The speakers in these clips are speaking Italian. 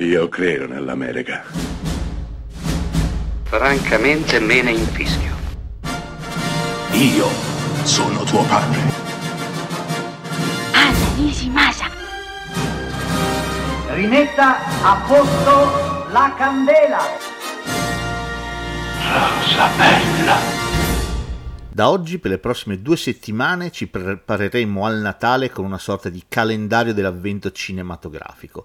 Io credo nell'America. Francamente me ne infischio. Io sono tuo padre. Anna Nishimasa. Rimetta a posto la candela. Rosa bella. Da oggi per le prossime due settimane ci prepareremo al Natale con una sorta di calendario dell'avvento cinematografico.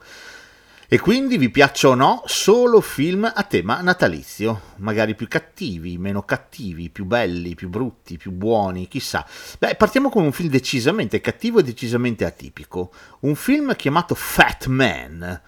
E quindi, vi piaccia o no, solo film a tema natalizio, magari più cattivi, meno cattivi, più belli, più brutti, più buoni, chissà. Beh, partiamo con un film decisamente cattivo e decisamente atipico, un film chiamato Fat Man,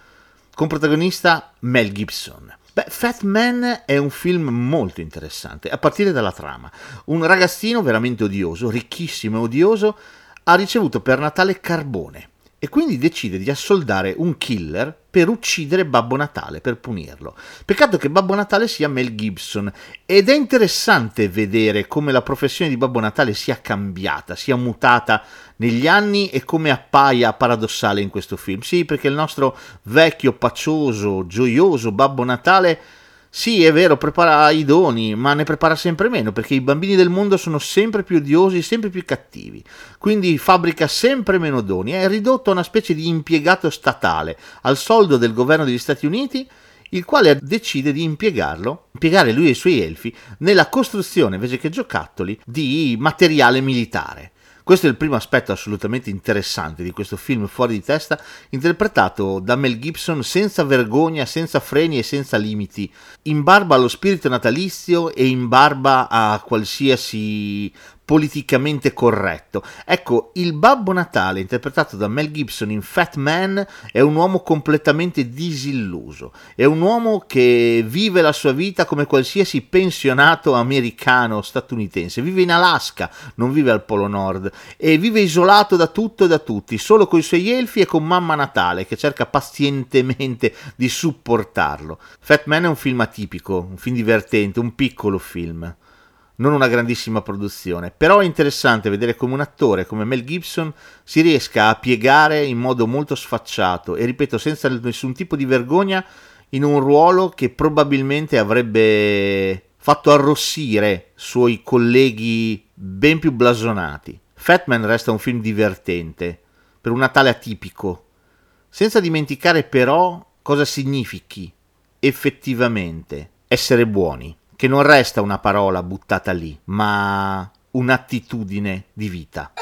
con protagonista Mel Gibson. Beh, Fat Man è un film molto interessante, a partire dalla trama. Un ragazzino veramente odioso, ricchissimo e odioso, ha ricevuto per Natale carbone e quindi decide di assoldare un killer per uccidere Babbo Natale, per punirlo. Peccato che Babbo Natale sia Mel Gibson ed è interessante vedere come la professione di Babbo Natale sia cambiata, sia mutata negli anni e come appaia paradossale in questo film. Sì, perché il nostro vecchio, pacioso, gioioso Babbo Natale sì, è vero, prepara i doni, ma ne prepara sempre meno perché i bambini del mondo sono sempre più odiosi, sempre più cattivi. Quindi fabbrica sempre meno doni, è ridotto a una specie di impiegato statale, al soldo del governo degli Stati Uniti, il quale decide di impiegarlo, impiegare lui e i suoi elfi, nella costruzione invece che giocattoli di materiale militare. Questo è il primo aspetto assolutamente interessante di questo film fuori di testa, interpretato da Mel Gibson senza vergogna, senza freni e senza limiti, in barba allo spirito natalizio e in barba a qualsiasi politicamente corretto. Ecco, il Babbo Natale, interpretato da Mel Gibson in Fat Man, è un uomo completamente disilluso. È un uomo che vive la sua vita come qualsiasi pensionato americano statunitense. Vive in Alaska, non vive al Polo Nord, e vive isolato da tutto e da tutti, solo con i suoi elfi e con Mamma Natale, che cerca pazientemente di supportarlo. Fat Man è un film atipico, un film divertente, un piccolo film non una grandissima produzione, però è interessante vedere come un attore come Mel Gibson si riesca a piegare in modo molto sfacciato e ripeto senza nessun tipo di vergogna in un ruolo che probabilmente avrebbe fatto arrossire suoi colleghi ben più blasonati. Fatman resta un film divertente, per un Natale atipico, senza dimenticare però cosa significhi effettivamente essere buoni che non resta una parola buttata lì, ma un'attitudine di vita.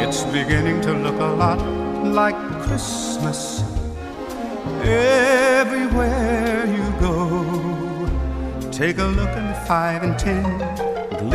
It's beginning to look a lot like Christmas everywhere you go. Take a look the five and ten,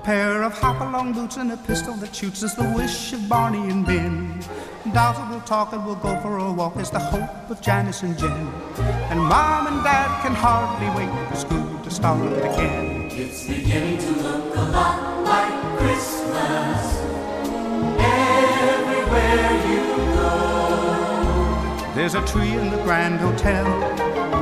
A pair of hop-along boots and a pistol that shoots is the wish of Barney and Ben. Dolls will talk and we'll go for a walk is the hope of Janice and Jen. And Mom and Dad can hardly wait for school to start again. It's beginning to look a lot like Christmas everywhere you go. There's a tree in the Grand Hotel,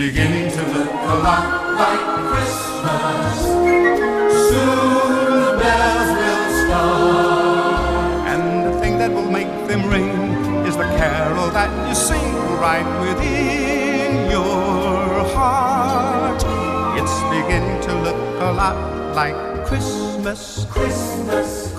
Beginning to look a lot like Christmas. Soon the bells will start. And the thing that will make them ring is the carol that you sing right within your heart. It's beginning to look a lot like Christmas. Christmas